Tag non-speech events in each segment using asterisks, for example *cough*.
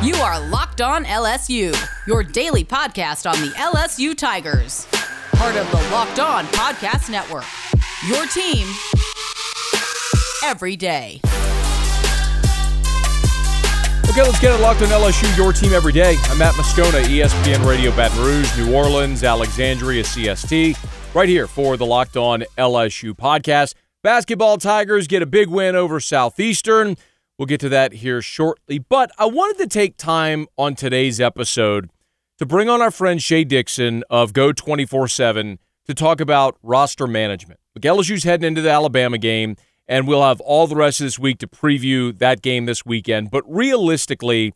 You are Locked On LSU, your daily podcast on the LSU Tigers. Part of the Locked On Podcast Network. Your team every day. Okay, let's get it locked on LSU, your team every day. I'm Matt Moscona, ESPN Radio Baton Rouge, New Orleans, Alexandria, CST, right here for the Locked On LSU podcast. Basketball Tigers get a big win over Southeastern. We'll get to that here shortly. But I wanted to take time on today's episode to bring on our friend Shea Dixon of Go 24 7 to talk about roster management. Look, LSU's heading into the Alabama game, and we'll have all the rest of this week to preview that game this weekend. But realistically,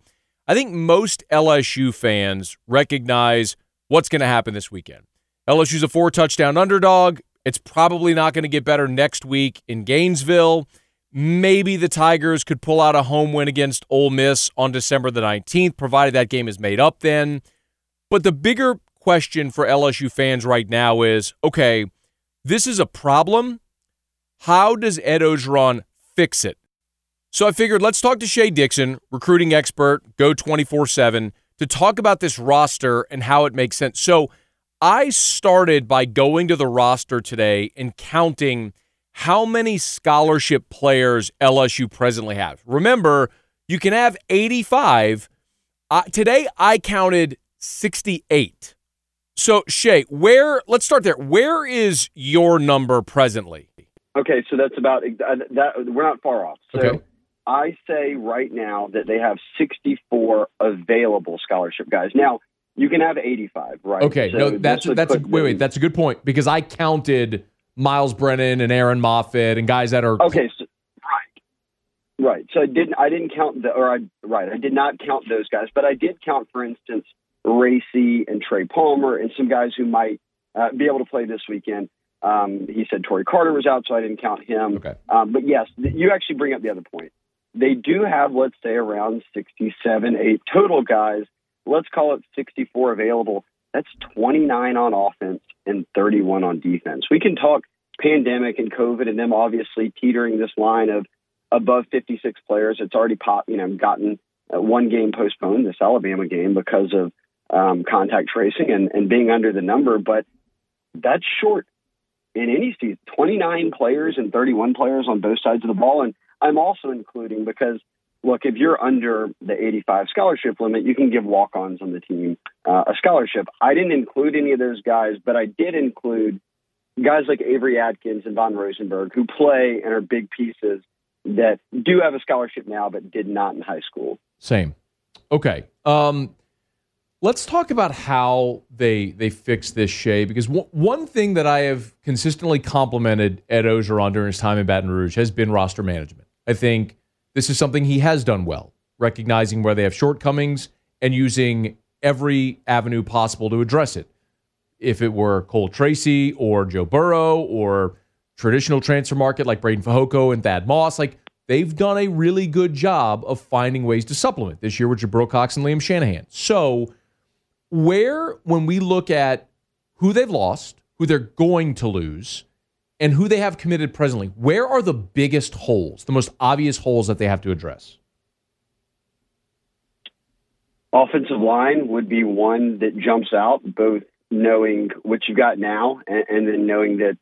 I think most LSU fans recognize what's going to happen this weekend. LSU's a four touchdown underdog. It's probably not going to get better next week in Gainesville. Maybe the Tigers could pull out a home win against Ole Miss on December the 19th, provided that game is made up then. But the bigger question for LSU fans right now is okay, this is a problem. How does Ed Orgeron fix it? So I figured let's talk to Shea Dixon, recruiting expert, go 24 7, to talk about this roster and how it makes sense. So I started by going to the roster today and counting how many scholarship players LSU presently have. Remember, you can have 85. Uh, today, I counted 68. So, Shea, where, let's start there. Where is your number presently? Okay, so that's about uh, that. We're not far off. So Okay. I say right now that they have 64 available scholarship guys. Now you can have 85, right? Okay, So no, that's that's a, wait, wait, that's a good point because I counted Myles Brennan and Aaron Moffitt and guys that are Okay, so, right, right. So I didn't, I didn't count the, or I, right, I did not count those guys, but I did count, for instance, Racey and Trey Palmer and some guys who might uh, be able to play this weekend. Um, he said Tory Carter was out, so I didn't count him. Okay. Um, but yes, th- you actually bring up the other point. They do have, let's say, around 67, 8 total guys. Let's call it 64 available. That's 29 on offense and 31 on defense. We can talk pandemic and COVID and them obviously teetering this line of above 56 players. It's already pop, you know, gotten uh, one game postponed, this Alabama game, because of um, contact tracing and, and being under the number. But that's short in any season. 29 players and 31 players on both sides of the ball. And I'm also including because, look, if you're under the 85 scholarship limit, you can give walk ons on the team uh, a scholarship. I didn't include any of those guys, but I did include guys like Avery Atkins and Von Rosenberg who play and are big pieces that do have a scholarship now but did not in high school. Same. Okay. Um, let's talk about how they they fix this, Shea, because w- one thing that I have consistently complimented Ed Orgeron during his time in Baton Rouge has been roster management. I think this is something he has done well, recognizing where they have shortcomings and using every avenue possible to address it. If it were Cole Tracy or Joe Burrow or traditional transfer market like Braden Fajoko and Thad Moss, like they've done a really good job of finding ways to supplement this year with Jabril Cox and Liam Shanahan. So, where, when we look at who they've lost, who they're going to lose, and who they have committed presently, where are the biggest holes, the most obvious holes that they have to address? Offensive line would be one that jumps out, both knowing what you've got now and, and then knowing that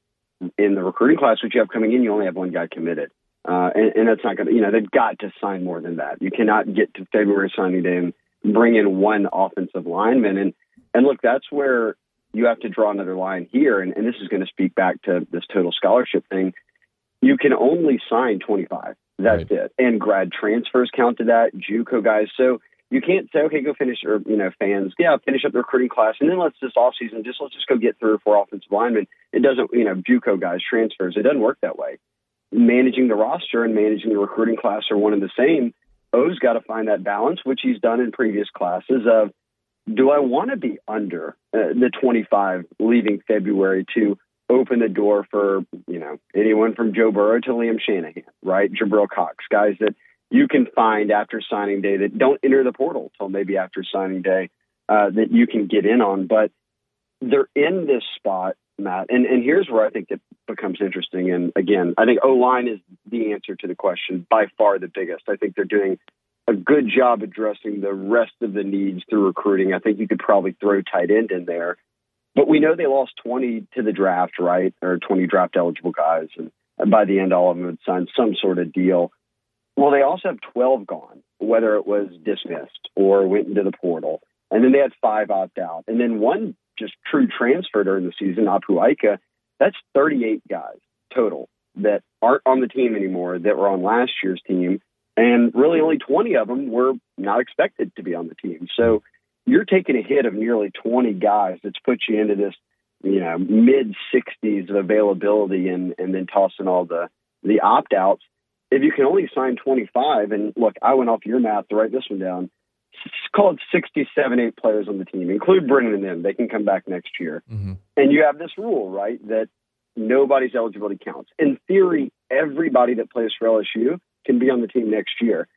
in the recruiting class, which you have coming in, you only have one guy committed. Uh, and, and that's not going to, you know, they've got to sign more than that. You cannot get to February signing day and bring in one offensive lineman. And, and look, that's where you have to draw another line here. And, and this is going to speak back to this total scholarship thing. You can only sign 25. That's Right. it. And grad transfers count to that, JUCO guys. So you can't say, okay, go finish, or, you know, fans, yeah, finish up the recruiting class. And then let's this offseason, just let's just go get three or four offensive linemen. It doesn't, you know, JUCO guys, transfers. It doesn't work that way managing the roster and managing the recruiting class are one and the same. O's got to find that balance, which he's done in previous classes. Of do I want to be under uh, the 25 leaving February to open the door for you know anyone from Joe Burrow to Liam Shanahan, right? Jabril Cox, guys that you can find after signing day that don't enter the portal till maybe after signing day uh, that you can get in on, but they're in this spot Matt. And and here's where I think it becomes interesting. And again, I think O line is the answer to the question by far the biggest. I think they're doing a good job addressing the rest of the needs through recruiting. I think you could probably throw tight end in there. But we know they lost 20 to the draft, right? Or 20 draft eligible guys. And, by the end, all of them had signed some sort of deal. Well, they also have 12 gone, whether it was dismissed or went into the portal. And then they had five opt out. And then one just true transfer during the season, Apu Ika. That's 38 guys total that aren't on the team anymore that were on last year's team. And really only 20 of them were not expected to be on the team. So you're taking a hit of nearly 20 guys that's put you into this, you know, mid 60s of availability and, and then tossing all the, the opt outs. If you can only sign 25, and look, I went off your math to write this one down. It's called 67, eight players on the team, include Brennan and them. They can come back next year. Mm-hmm. And you have this rule, right, that nobody's eligibility counts. In theory, everybody that plays for LSU can be on the team next year.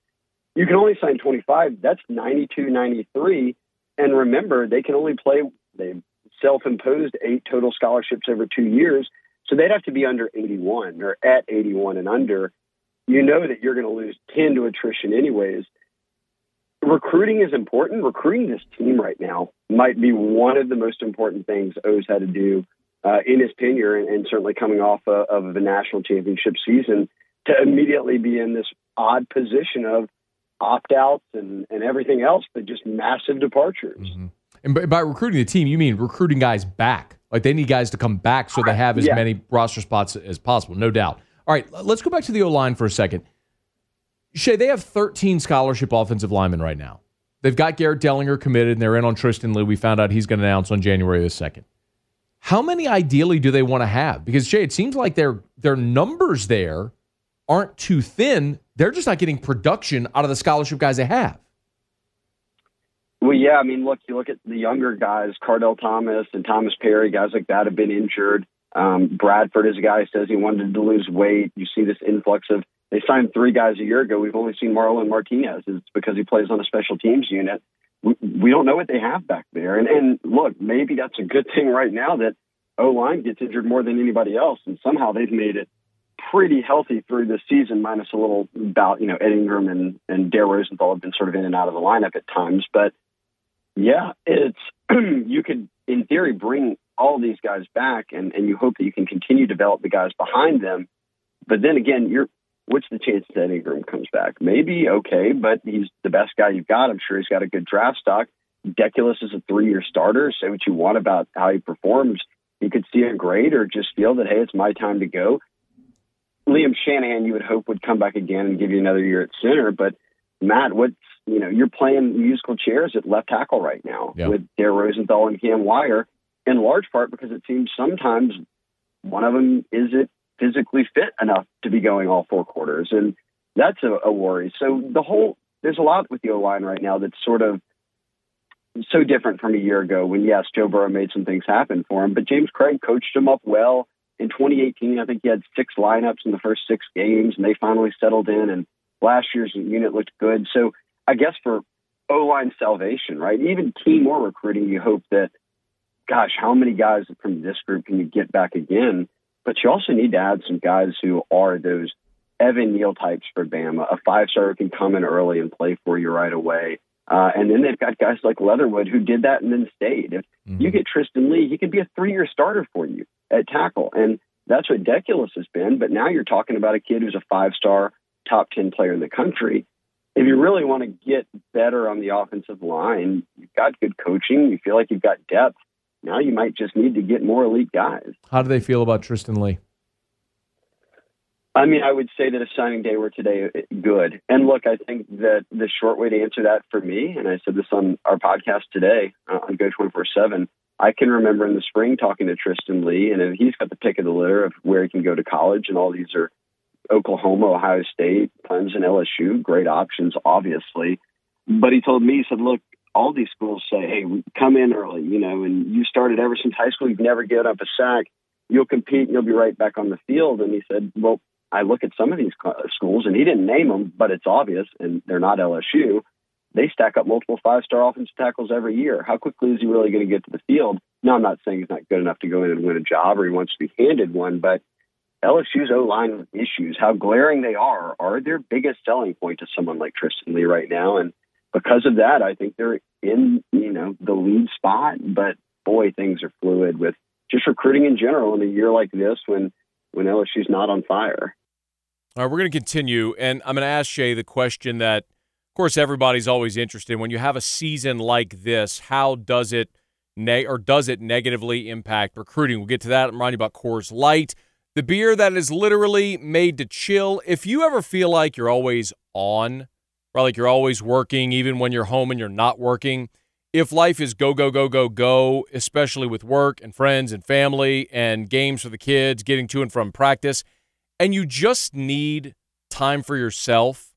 You can only sign 25. That's 92, 93. And remember, they can only play, they self imposed eight total scholarships over two years. So they'd have to be under 81 or at 81 and under. You know that you're going to lose 10 to attrition, anyways. Recruiting is important. Recruiting this team right now might be one of the most important things O's had to do uh, in his tenure, and, and certainly coming off a, of the national championship season, to immediately be in this odd position of opt outs and, and everything else, but just massive departures. Mm-hmm. And by, by, recruiting the team, you mean recruiting guys back. Like they need guys to come back so they have as yeah. many roster spots as possible, no doubt. All right, let's go back to the O line for a second. Shea, they have 13 scholarship offensive linemen right now. They've got Garrett Dellinger committed, and they're in on Tristan Leigh. We found out he's going to announce on January the 2nd. How many ideally do they want to have? Because Shea, it seems like their their numbers there aren't too thin. They're just not getting production out of the scholarship guys they have. Well, yeah, I mean, look, you look at the younger guys, Kardell Thomas and Thomas Perry, guys like that have been injured. Um, Bradford is a guy who says he wanted to lose weight. You see this influx of they signed three guys a year ago. We've only seen Marlon Martinez. It's because he plays on a special teams unit. We, we don't know what they have back there. And, and look, maybe that's a good thing right now that O line gets injured more than anybody else, and somehow they've made it pretty healthy through the season, minus a little bout. You know, Ed Ingram and and Dare Rosenthal have been sort of in and out of the lineup at times, but yeah, it's *clears throat* you could in theory bring all these guys back, and and you hope that you can continue to develop the guys behind them. But then again, you're what's the chance that Ingram comes back? Maybe okay, but he's the best guy you've got. I'm sure he's got a good draft stock. Deculus is a three-year starter. Say what you want about how he performs. You could see a grade or just feel that hey, it's my time to go. Liam Shanahan, you would hope would come back again and give you another year at center. But Matt, what's you know you're playing musical chairs at left tackle right now with Dare Rosenthal and Cam Wire, in large part because it seems sometimes one of them isn't physically fit enough to be going all four quarters, and that's a, a worry. So the whole there's a lot with the O line right now that's sort of so different from a year ago when yes, Joe Burrow made some things happen for him, but James Cregg coached him up well in 2018, I think he had six lineups in the first six games, and they finally settled in. And last year's unit looked good. So I guess for O line salvation, right? Even team or recruiting, you hope that, gosh, how many guys from this group can you get back again? But you also need to add some guys who are those Evan Neal types for Bama, a five star who can come in early and play for you right away. Uh, and then they've got guys like Leatherwood who did that and then stayed. If mm-hmm. you get Tristan Leigh, he could be a three year starter for you at tackle. And that's what Deculus has been. But now you're talking about a kid who's a five star, top 10 player in the country. If you really want to get better on the offensive line, you've got good coaching, you feel like you've got depth. Now you might just need to get more elite guys. How do they feel about Tristan Leigh? I mean, I would say that a signing day were today good. And look, I think that the short way to answer that for me, and I said this on our podcast today uh, on Go 24 7, I can remember in the spring talking to Tristan Leigh, and he's got the pick of the litter of where he can go to college, and all these are Oklahoma, Ohio State, Clemson, LSU, great options, obviously. But he told me, he said, look, all these schools say, hey, come in early, you know, and you started ever since high school, you've never given up a sack. You'll compete and you'll be right back on the field. And he said, well, I look at some of these schools, and he didn't name them, but it's obvious, and they're not LSU they stack up multiple five star offensive tackles every year. How quickly is he really going to get to the field? Now, I'm not saying he's not good enough to go in and win a job or he wants to be handed one, but LSU's O line issues, how glaring they are, are their biggest selling point to someone like Tristan Leigh right now. And because of that, I think they're in, you know, the lead spot. But boy, things are fluid with just recruiting in general in a year like this when when LSU's not on fire. All right, we're going to continue, and I'm going to ask Shea the question that, of course, everybody's always interested. When you have a season like this, how does it ne- or does it negatively impact recruiting? We'll get to that. I'm writing about Coors Light, the beer that is literally made to chill. If you ever feel like you're always on, or like you're always working, even when you're home and you're not working, if life is go, go, go, go, go, especially with work and friends and family and games for the kids, getting to and from practice – and you just need time for yourself,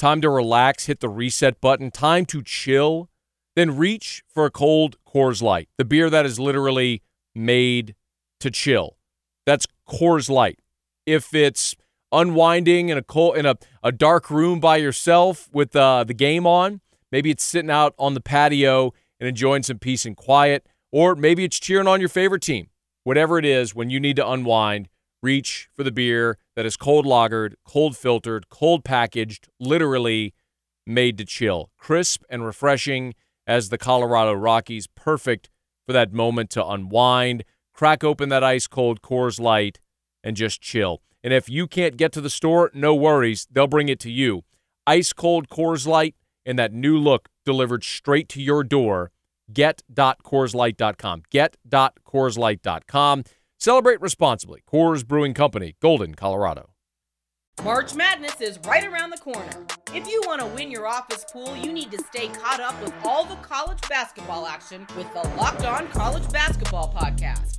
time to relax, hit the reset button, time to chill, then reach for a cold Coors Light, the beer that is literally made to chill. That's Coors Light. If it's unwinding in a cold in a, a dark room by yourself with uh, the game on, maybe it's sitting out on the patio and enjoying some peace and quiet, or maybe it's cheering on your favorite team. Whatever it is, when you need to unwind, reach for the beer that is cold lagered, cold filtered, cold packaged, literally made to chill. Crisp and refreshing as the Colorado Rockies, perfect for that moment to unwind, crack open that ice cold Coors Light, and just chill. And if you can't get to the store, no worries, they'll bring it to you. Ice cold Coors Light and that new look delivered straight to your door. Get.CoorsLight.com. Get.CoorsLight.com. Celebrate responsibly. Coors Brewing Company, Golden, Colorado. March Madness is right around the corner. If you want to win your office pool, you need to stay caught up with all the college basketball action with the Locked On College Basketball Podcast.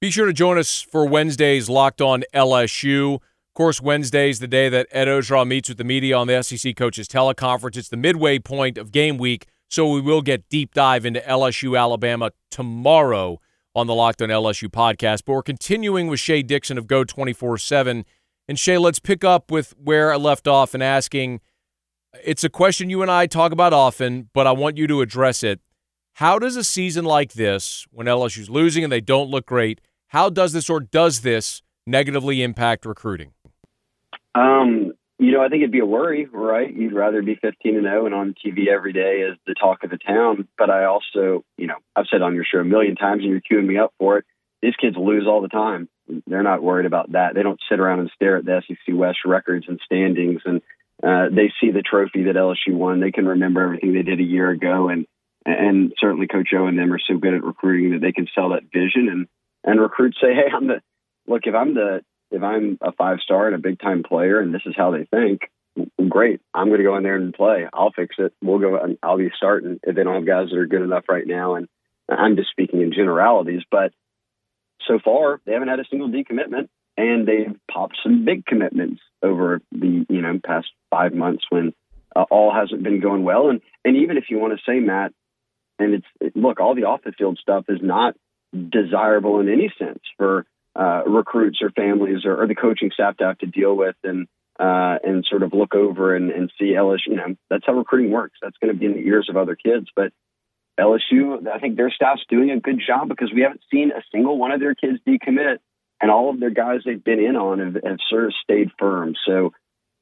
Be sure to join us for Wednesday's Locked On LSU. Of course, Wednesday is the day that Ed Orgeron meets with the media on the SEC Coaches Teleconference. It's the midway point of game week, so we will get deep dive into LSU Alabama tomorrow on the Locked On LSU podcast. But we're continuing with Shea Dixon of Go 24 7. And Shea, let's pick up with where I left off and asking it's a question you and I talk about often, but I want you to address it. How does a season like this, when LSU's losing and they don't look great, how does this or does this negatively impact recruiting? Um, you know, I think it'd be a worry, right? You'd rather be 15 and 0 and on TV every day as the talk of the town. But I also, you know, I've said on your show a million times, and you're queuing me up for it. These kids lose all the time. They're not worried about that. They don't sit around and stare at the SEC West records and standings, and uh, they see the trophy that LSU won. They can remember everything they did a year ago, and and certainly Coach O and them are so good at recruiting that they can sell that vision and and recruits say, hey, I'm the look if I'm the if I'm a five star and a big time player and this is how they think, great. I'm going to go in there and play. I'll fix it. We'll go. and I'll be starting if they don't have guys that are good enough right now. And I'm just speaking in generalities, but so far they haven't had a single decommitment, and they've popped some big commitments over the you know past five months when uh, all hasn't been going well. And and even if you want to say Matt, and it's look, all the off the field stuff is not desirable in any sense for uh, recruits or families or, or, the coaching staff to have to deal with and uh, and sort of look over and, and see LSU. You know, that's how recruiting works. That's going to be in the ears of other kids, but LSU, I think their staff's doing a good job because we haven't seen a single one of their kids decommit, and all of their guys they've been in on have, have sort of stayed firm. So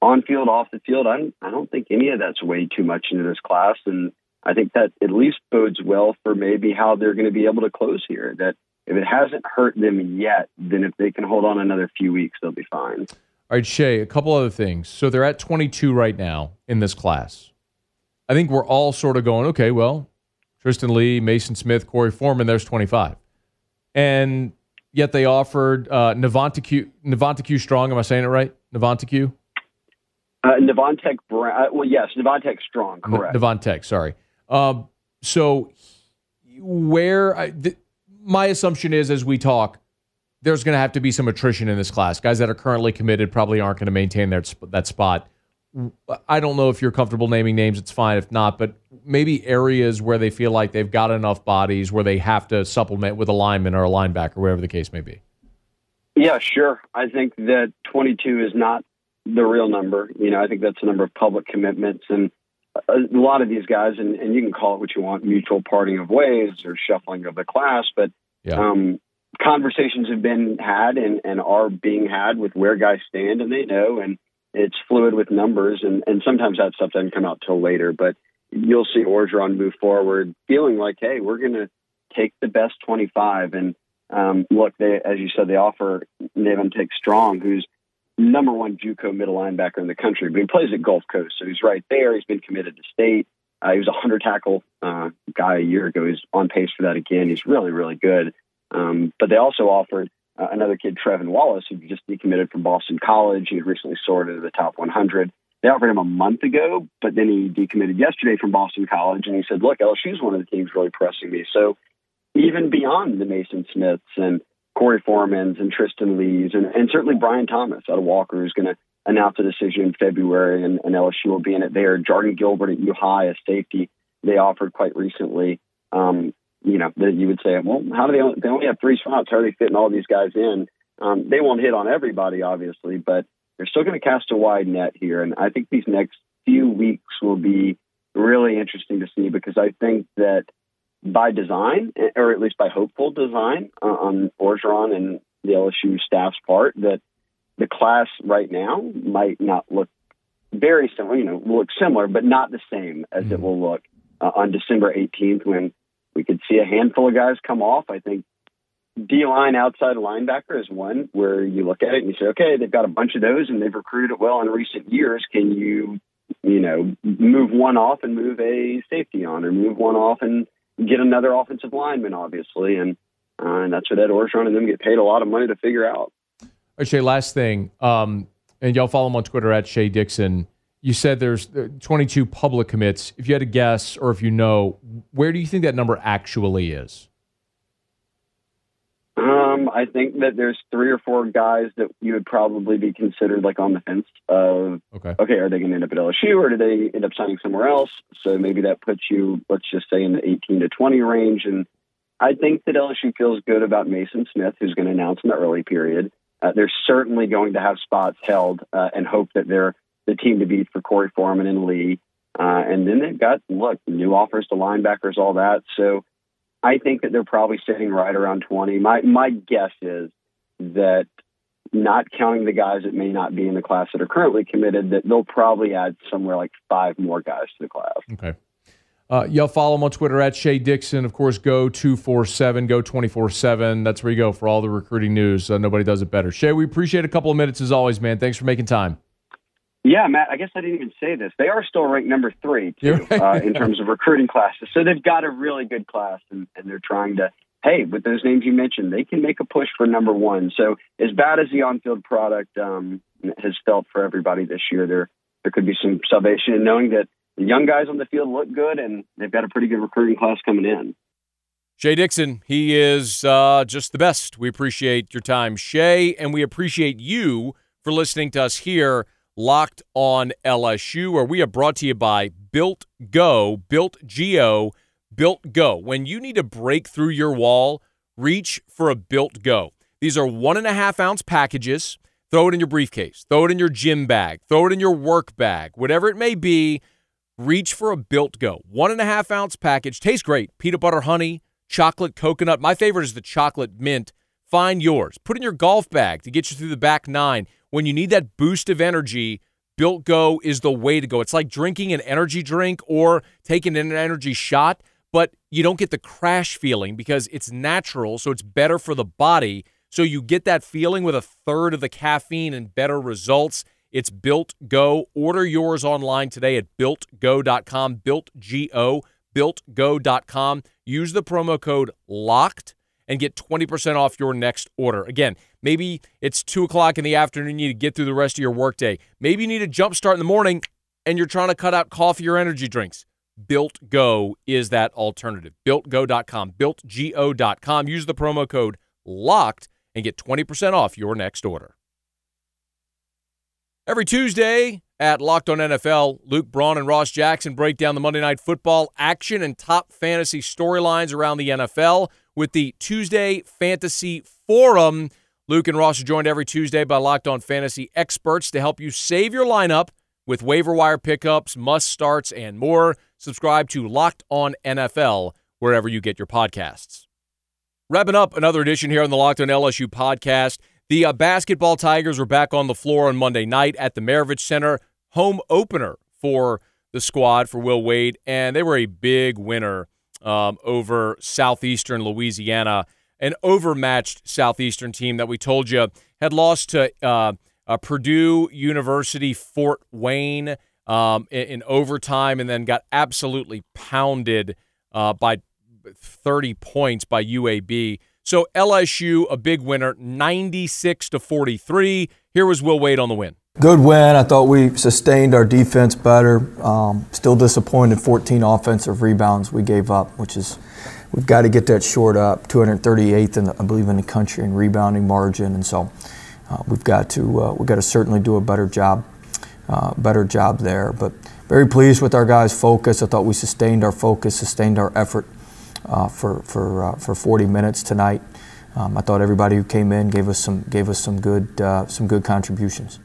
on field, off the field, I, I don't think any of that's weighed too much into this class, and I think that at least bodes well for maybe how they're going to be able to close here. That if it hasn't hurt them yet, then if they can hold on another few weeks, they'll be fine. All right, Shea, a couple other things. So they're at 22 right now in this class. I think we're all sort of going, okay, well, Tristan Leigh, Mason Smith, Korey Foreman, there's 25. And yet they offered uh, Navonte Q Strong. Am I saying it right? Navonte Q? Uh, Brown. Uh, well, yes, Navonte Strong, correct. N- sorry. Um, so where I, th- my assumption is, as we talk, there's going to have to be some attrition in this class. Guys that are currently committed probably aren't going to maintain their, that spot. I don't know if you're comfortable naming names. It's fine if not, but maybe areas where they feel like they've got enough bodies where they have to supplement with a lineman or a linebacker, wherever the case may be. Yeah, sure. I think that 22 is not the real number. You know, I think that's the number of public commitments and a lot of these guys, and, and you can call it what you want, mutual parting of ways or shuffling of the class, but yeah. um, conversations have been had and, and are being had with where guys stand, and they know, and it's fluid with numbers, and, and sometimes that stuff doesn't come out till later, but you'll see Orgeron move forward feeling like, hey, we're going to take the best 25. And um, look, they, as you said, they offer Navin Take Strong, who's number one JUCO middle linebacker in the country, but he plays at Gulf Coast, so he's right there. He's been committed to state. Uh, he was a hundred tackle uh, guy a year ago. He's on pace for that again. He's really, really good. Um, but they also offered uh, another kid, Trevin Wallace, who just decommitted from Boston College. He had recently soared into the top 100. They offered him a month ago, but then he decommitted yesterday from Boston College, and he said, "Look, LSU's one of the teams really pressing me." So even beyond the Mason Smiths and Korey Foremans and Tristan Leighs, and, and certainly Brian Thomas out of Walker, who's going to announce a decision in February, and, and, LSU will be in it there. Jordan Gilbert at U High, a safety they offered quite recently. Um, you know, that you would say, well, how do they? Only, they only have three spots. How are they fitting all these guys in? Um, they won't hit on everybody, obviously, but they're still going to cast a wide net here. And I think these next few weeks will be really interesting to see because I think that by design, or at least by hopeful design uh, on Orgeron and the LSU staff's part, that the class right now might not look very similar, you know, look similar, but not the same as mm-hmm. it will look uh, on December 18th when we could see a handful of guys come off. I think D line outside linebacker is one where you look at it and you say, okay, they've got a bunch of those and they've recruited it well in recent years. Can you, you know, move one off and move a safety on, or move one off and get another offensive lineman, obviously, and uh, and that's what Ed Orgeron and them get paid a lot of money to figure out. All right, Shea, last thing, um, and y'all follow him on Twitter at Shea Dixon. You said there's 22 public commits. If you had a guess, or if you know, where do you think that number actually is? Um, I think that there's three or four guys that you would probably be considered like on the fence of okay, okay are they going to end up at LSU or do they end up signing somewhere else? So maybe that puts you, let's just say, in the 18 to 20 range. And I think that LSU feels good about Mason Smith, who's going to announce in the early period. Uh, they're certainly going to have spots held uh, and hope that they're the team to beat for Korey Foreman and Leigh. Uh, and then they've got look new offers to linebackers, all that. So I think that they're probably sitting right around 20. My my guess is that not counting the guys that may not be in the class that are currently committed, that they'll probably add somewhere like five more guys to the class. Okay. Uh, y'all follow him on Twitter at Shea Dixon. Of course, go 247, go 24 7. That's where you go for all the recruiting news. Uh, nobody does it better. Shay, we appreciate a couple of minutes as always, man. Thanks for making time. Yeah, Matt, I guess I didn't even say this. They are still ranked number three, too, uh, in terms of recruiting classes. So they've got a really good class, and, and they're trying to, hey, with those names you mentioned, they can make a push for number one. So as bad as the on field product um, has felt for everybody this year, there, there could be some salvation in knowing that the young guys on the field look good, and they've got a pretty good recruiting class coming in. Shea Dixon, he is uh, just the best. We appreciate your time, Shea, and we appreciate you for listening to us here Locked on LSU, where we are brought to you by Built Go, Built Geo, Built Go. When you need to break through your wall, reach for a Built Go. These are one and a half ounce packages. Throw it in your briefcase, throw it in your gym bag, throw it in your work bag, whatever it may be. Reach for a Built Go. One and a half ounce package. Tastes great. Peanut butter, honey, chocolate, coconut. My favorite is the chocolate mint. Find yours. Put in your golf bag to get you through the back nine when you need that boost of energy, Built Go is the way to go. It's like drinking an energy drink or taking an energy shot, but you don't get the crash feeling because it's natural, so it's better for the body. So you get that feeling with a third of the caffeine and better results. It's Built Go. Order yours online today at builtgo.com, built G O, builtgo.com. Use the promo code LOCKED and get 20% off your next order. Again, maybe it's 2 o'clock in the afternoon, you need to get through the rest of your workday. Maybe you need a jump start in the morning and you're trying to cut out coffee or energy drinks. Built Go is that alternative. BuiltGo.com, BuiltGo.com. Use the promo code LOCKED and get 20% off your next order. Every Tuesday at Locked On NFL, Luke Braun and Ross Jackson break down the Monday Night Football action and top fantasy storylines around the NFL with the Tuesday Fantasy Forum. Luke and Ross are joined every Tuesday by Locked On Fantasy experts to help you save your lineup with waiver wire pickups, must starts, and more. Subscribe to Locked On NFL wherever you get your podcasts. Wrapping up another edition here on the Locked On LSU podcast. The uh, basketball Tigers were back on the floor on Monday night at the Maravich Center, home opener for the squad for Will Wade, and they were a big winner um, over Southeastern Louisiana, an overmatched Southeastern team that we told you had lost to uh, uh, Purdue University Fort Wayne um, in, in, overtime, and then got absolutely pounded uh, by 30 points by UAB. So LSU a big winner, 96 to 43. Here was Will Wade on the win. Good win. I thought we sustained our defense better. Um, still disappointed. 14 offensive rebounds we gave up, which is we've got to get that short up. 238th, in the, I believe, in the country in rebounding margin, and so uh, we've got to uh, we've got to certainly do a better job, uh, better job there. But very pleased with our guys' focus. I thought we sustained our focus, sustained our effort uh, for for uh, for 40 minutes tonight. Um, I thought everybody who came in gave us some gave us some good uh, some good contributions.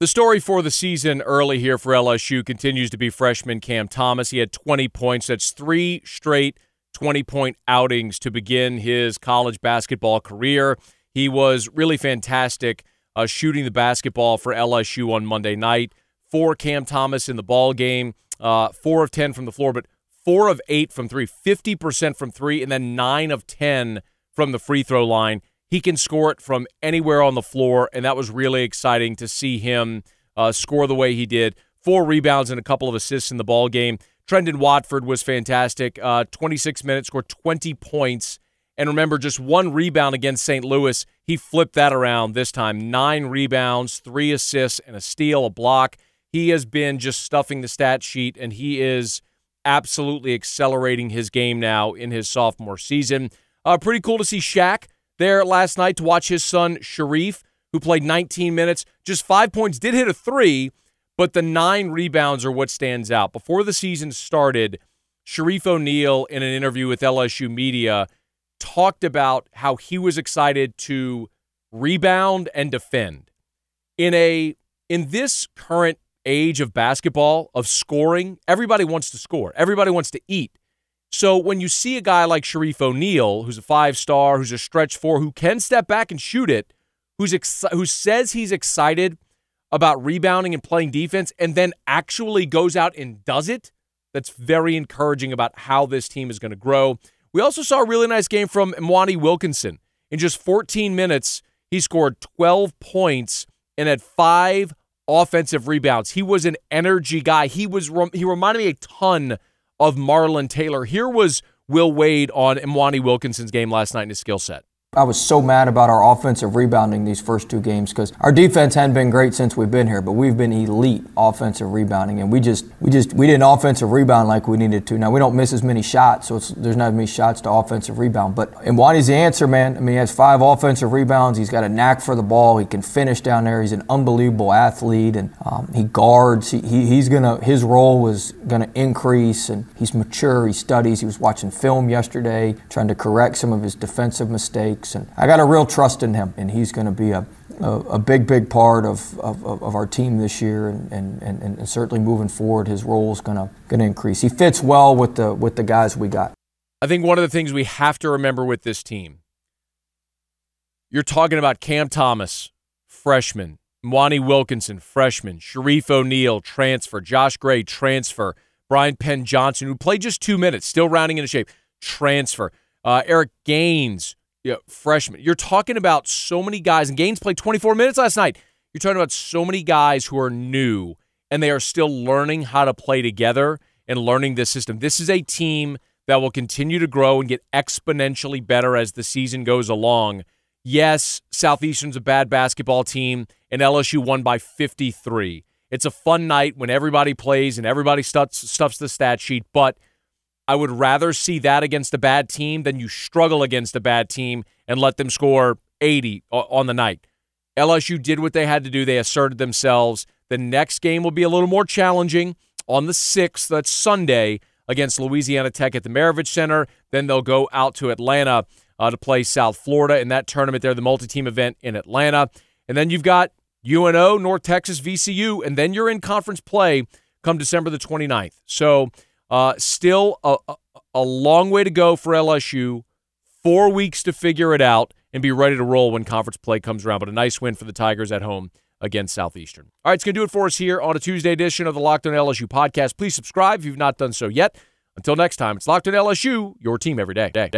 The story for the season early here for LSU continues to be freshman Cam Thomas. He had 20 points. That's three straight 20 point outings to begin his college basketball career. He was really fantastic uh, shooting the basketball for LSU on Monday night. Four Cam Thomas in the ball game, uh, four of 10 from the floor, but four of eight from three, 50% from three, and then nine of 10 from the free throw line. He can score it from anywhere on the floor, and that was really exciting to see him uh, score the way he did. Four rebounds and a couple of assists in the ball game. Trendon Watford was fantastic. Uh, 26 minutes, scored 20 points. And remember, just one rebound against St. Louis. He flipped that around this time. Nine rebounds, three assists, and a steal, a block. He has been just stuffing the stat sheet, and he is absolutely accelerating his game now in his sophomore season. Uh, pretty cool to see Shaq there last night to watch his son Shareef, who played 19 minutes, just five points, did hit a three, but the nine rebounds are what stands out. Before the season started, Shareef O'Neal, in an interview with LSU Media, talked about how he was excited to rebound and defend. In a in this current age of basketball, of scoring, everybody wants to score. Everybody wants to eat. So when you see a guy like Shareef O'Neal, who's a five star, who's a stretch four, who can step back and shoot it, who's ex- who says he's excited about rebounding and playing defense, and then actually goes out and does it, that's very encouraging about how this team is going to grow. We also saw a really nice game from Mwani Wilkinson. In just 14 minutes, he scored 12 points and had five offensive rebounds. He was an energy guy. He was he reminded me a ton of Marlon Taylor. Here was Will Wade on Mwani Wilkinson's game last night in his skill set. I was so mad about our offensive rebounding these first two games because our defense hadn't been great since we've been here, but we've been elite offensive rebounding, and we just we just we didn't offensive rebound like we needed to. Now we don't miss as many shots, so there's not as many shots to offensive rebound. But and Wani's the answer, man. I mean, he has five offensive rebounds. He's got a knack for the ball. He can finish down there. He's an unbelievable athlete, and um, he guards. He, he, he's gonna his role was gonna increase, and he's mature. He studies. He was watching film yesterday, trying to correct some of his defensive mistakes. And I got a real trust in him, and he's going to be a, a, a, big, big part of, of, of, our team this year, and, and, and, and certainly moving forward, his role is going to going to increase. He fits well with the with the guys we got. I think one of the things we have to remember with this team, you're talking about Cam Thomas, freshman, Mwani Wilkinson, freshman, Shareef O'Neal, transfer, Josh Gray, transfer, Bryan Penn-Johnson, who played just two minutes, still rounding into shape, transfer, uh, Eric Gaines, you know, freshman. You're talking about so many guys, and Gaines played 24 minutes last night. You're talking about so many guys who are new and they are still learning how to play together and learning this system. This is a team that will continue to grow and get exponentially better as the season goes along. Yes, Southeastern's a bad basketball team, and LSU won by 53. It's a fun night when everybody plays and everybody stuffs, stuffs the stat sheet, but I would rather see that against a bad team than you struggle against a bad team and let them score 80 on the night. LSU did what they had to do. They asserted themselves. The next game will be a little more challenging on the 6th. That's Sunday against Louisiana Tech at the Maravich Center. Then they'll go out to Atlanta uh, to play South Florida in that tournament there, the multi team event in Atlanta. And then you've got UNO, North Texas, VCU, and then you're in conference play come December the 29th. So uh, still a, a, long way to go for LSU. Four weeks to figure it out and be ready to roll when conference play comes around. But a nice win for the Tigers at home against Southeastern. All right, it's going to do it for us here on a Tuesday edition of the Locked on LSU podcast. Please subscribe if you've not done so yet. Until next time, it's Locked on LSU, your team every day. day, day.